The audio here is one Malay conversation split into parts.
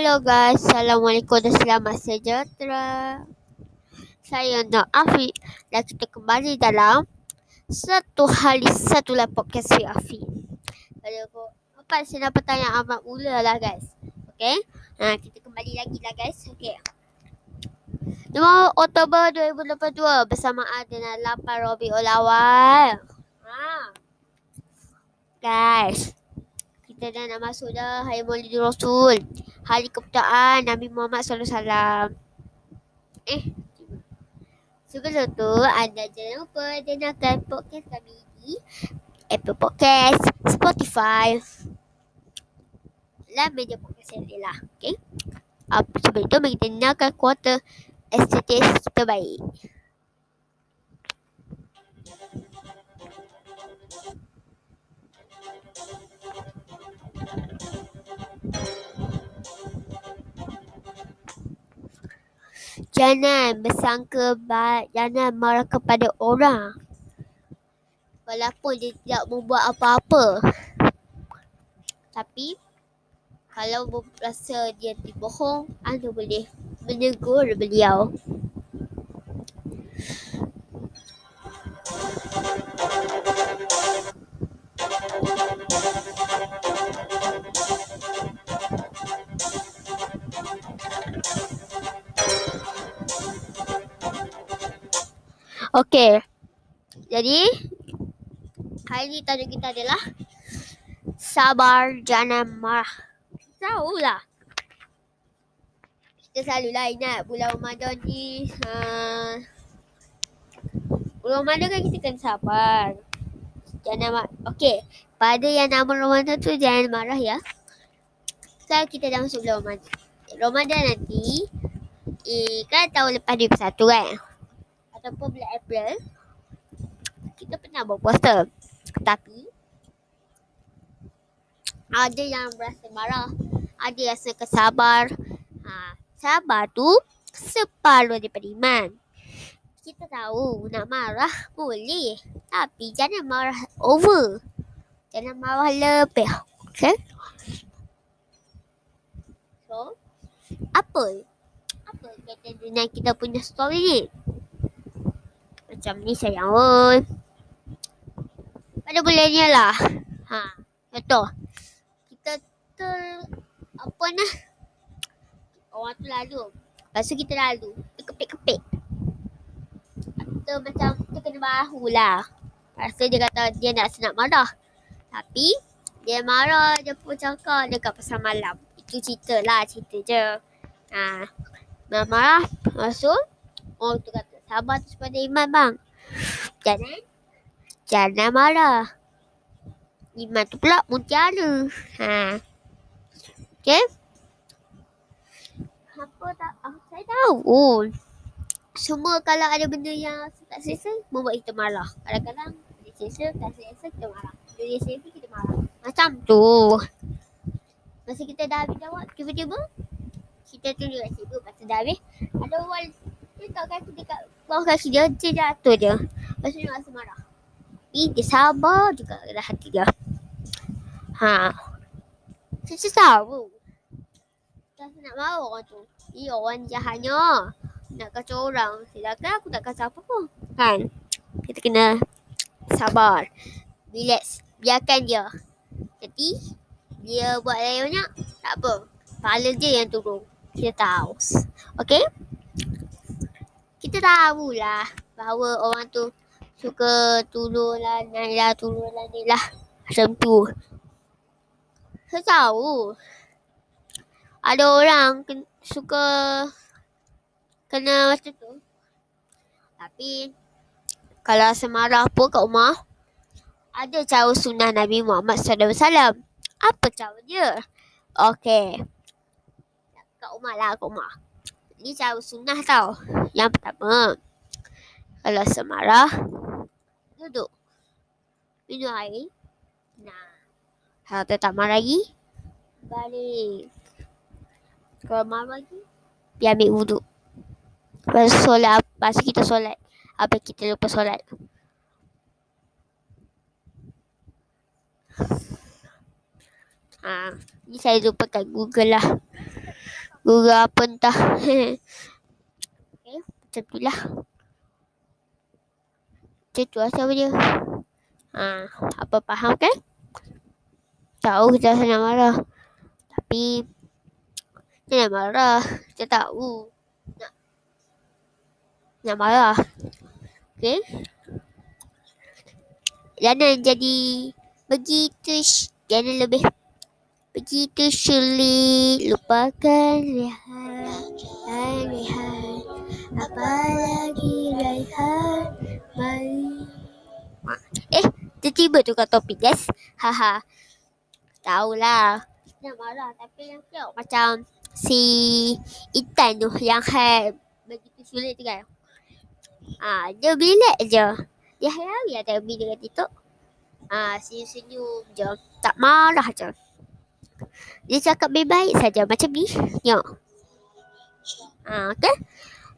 Hello guys, Assalamualaikum dan selamat sejahtera. Saya Nur Afiq dan kita kembali dalam satu hari satu lah podcast si Afiq. Kalau apa saya nak pertanyaan amat mula lah guys. Okay, ha, kita kembali lagi lah guys. Okay. 5 Oktober 2022 bersamaan dengan 8 Rabiul Awal. Ha. Guys, kita dah nak masuk dah Hari Maulid Rasul. Hari keputaan Nabi Muhammad SAW. Eh, sebelum tu anda jangan lupa dengarkan podcast kami di Apple Podcast, Spotify dan media podcast yang lain lah. Okay? Uh, sebelum tu mari kita dengarkan kuota estetis terbaik. Jangan bersangka baik, jangan marah kepada orang. Walaupun dia tidak membuat apa-apa. Tapi, kalau rasa dia dibohong, anda boleh menegur beliau. Okey. Jadi hari ni tajuk kita adalah sabar jangan marah. Tahulah. Kita selalulah ingat bulan Ramadan ni uh, bulan Ramadan kan kita kena sabar. Jangan marah. Okey. Pada yang nama Ramadan tu jangan marah ya. Sekarang kita dah masuk bulan Ramadan. Ramadan nanti eh, kan tahun lepas 21 kan ataupun bulan April kita pernah berpuasa tapi ada yang berasa marah. Ada yang rasa kesabar. Ha, sabar tu separuh daripada iman. Kita tahu nak marah boleh. Tapi jangan marah over. Jangan marah lebih okay so apa? Apa kaitan dengan kita punya story ni macam ni sayang oi. Pada ni lah. Ha, betul. Kita ter apa nah? Orang tu lalu. Lepas tu kita lalu. Kepik-kepik. Kita macam kita kena bahu lah. Lepas dia kata dia nak senang marah. Tapi dia marah dia pun cakap dekat pasal malam. Itu cerita lah cerita je. Ha, marah. Lepas tu orang tu kata sabar tu pada iman bang. Jangan jangan marah. Iman tu pula mutiara. Ha. Okay. Apa tak? Oh, saya tahu. Oh. Semua kalau ada benda yang tak selesa, membuat kita marah. Kadang-kadang dia selesa, tak selesa, kita marah. Dia selesa, kita marah. Macam tu. Masa kita dah habis jawab, tiba-tiba kita tu juga sibuk. Lepas dah habis, ada orang letak kaki dekat bawah kaki dia, dia jatuh je. Lepas tu dia rasa marah. Tapi dia sabar juga dalam hati dia. Ha. Saya tahu. Tak nak mahu orang tu. Dia orang jahatnya. Nak kacau orang. Sedangkan aku tak kacau apa pun. Kan? Kita kena sabar. Relax. Biarkan dia. Jadi, dia buat lain banyak. Tak apa. Pahala je yang turun. Kita tahu. Okay? Tahulah bahawa orang tu suka turun lah, naik lah. Macam tu. Saya tahu. Ada orang ken- suka kena macam tu. Tapi kalau semarah pun kat rumah, ada cara sunnah Nabi Muhammad SAW. Apa cara dia? Okey. Kat rumah lah, kat rumah. Ni cara sunnah tau. Yang pertama, kalau semarah, duduk. Minum air. Nah. Kalau tak marah lagi, balik. Kalau marah lagi, pergi ambil wuduk. Lepas solat, lepas kita solat. Apa kita lupa solat. Ha, ni saya lupa kat Google lah. Gura apa entah. okay. Macam tu lah. Macam tu lah cara dia. Ha, apa faham kan? Tahu kita nak marah. Tapi nak marah. Kita tahu. Nak, nak marah. Okay. Jangan jadi begitu. Jangan lebih begitu sulit. Lupakan rehat. Rehat. Apalagi rehat. Mari. Eh, tiba-tiba tukar topik guys. Haha. Tahulah. Nak marah tapi yang tengok macam si Intan tu yang hai begitu sulit tu kan. Ah, dia relax je. Dia hari-hari ada video dengan TikTok. Ah, senyum-senyum je. Tak marah je. Dia cakap baik-baik saja macam ni. Tengok. Ah, kan?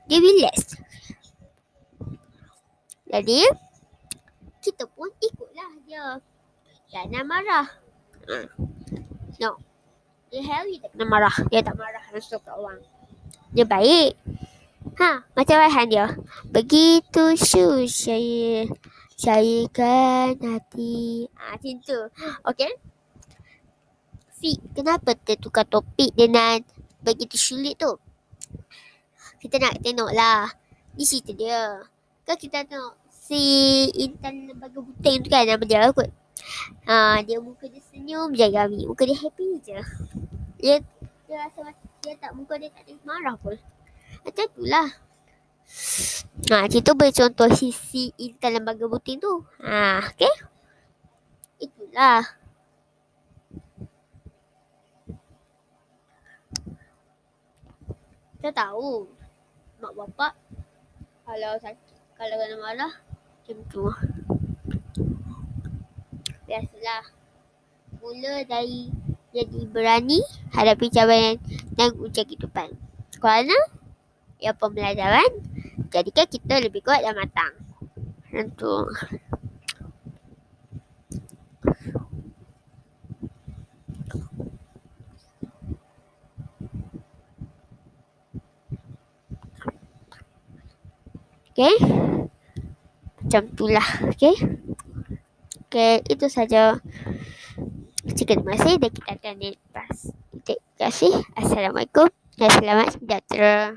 Dia relax. Jadi, kita pun ikutlah dia. Jangan marah. Ah. No. Dia Harry tak kena marah. Dia tak marah langsung kat orang. Dia baik. Ha, macam Raihan dia. Begitu su saya saya kan hati. Ha, macam tu. Okay. Fik, kenapa dia tukar topik dengan begitu sulit tu? Kita nak tengok lah. Di situ dia. Kan kita tengok si Intan Lembaga Buting tu kan nama dia kot. Ha, dia muka dia senyum je Gami. Muka dia happy je. Dia, dia rasa macam dia tak muka dia tak ada marah pun. Macam tu lah. Ha, tu boleh contoh sisi intan lembaga buting tu. Ha, okay. Itulah. Kita tahu. Mak bapak. Kalau. Kalau kena marah. Macam tu biasalah. Mula dari jadi berani hadapi cabaran dan ujian kehidupan. Kerana ia pembelajaran jadikan kita lebih kuat dan matang. Tentu. Okay. Macam itulah. Okay. Okay, itu saja. Terima kasih dan kita akan lepas. Terima kasih. Assalamualaikum dan selamat sejahtera.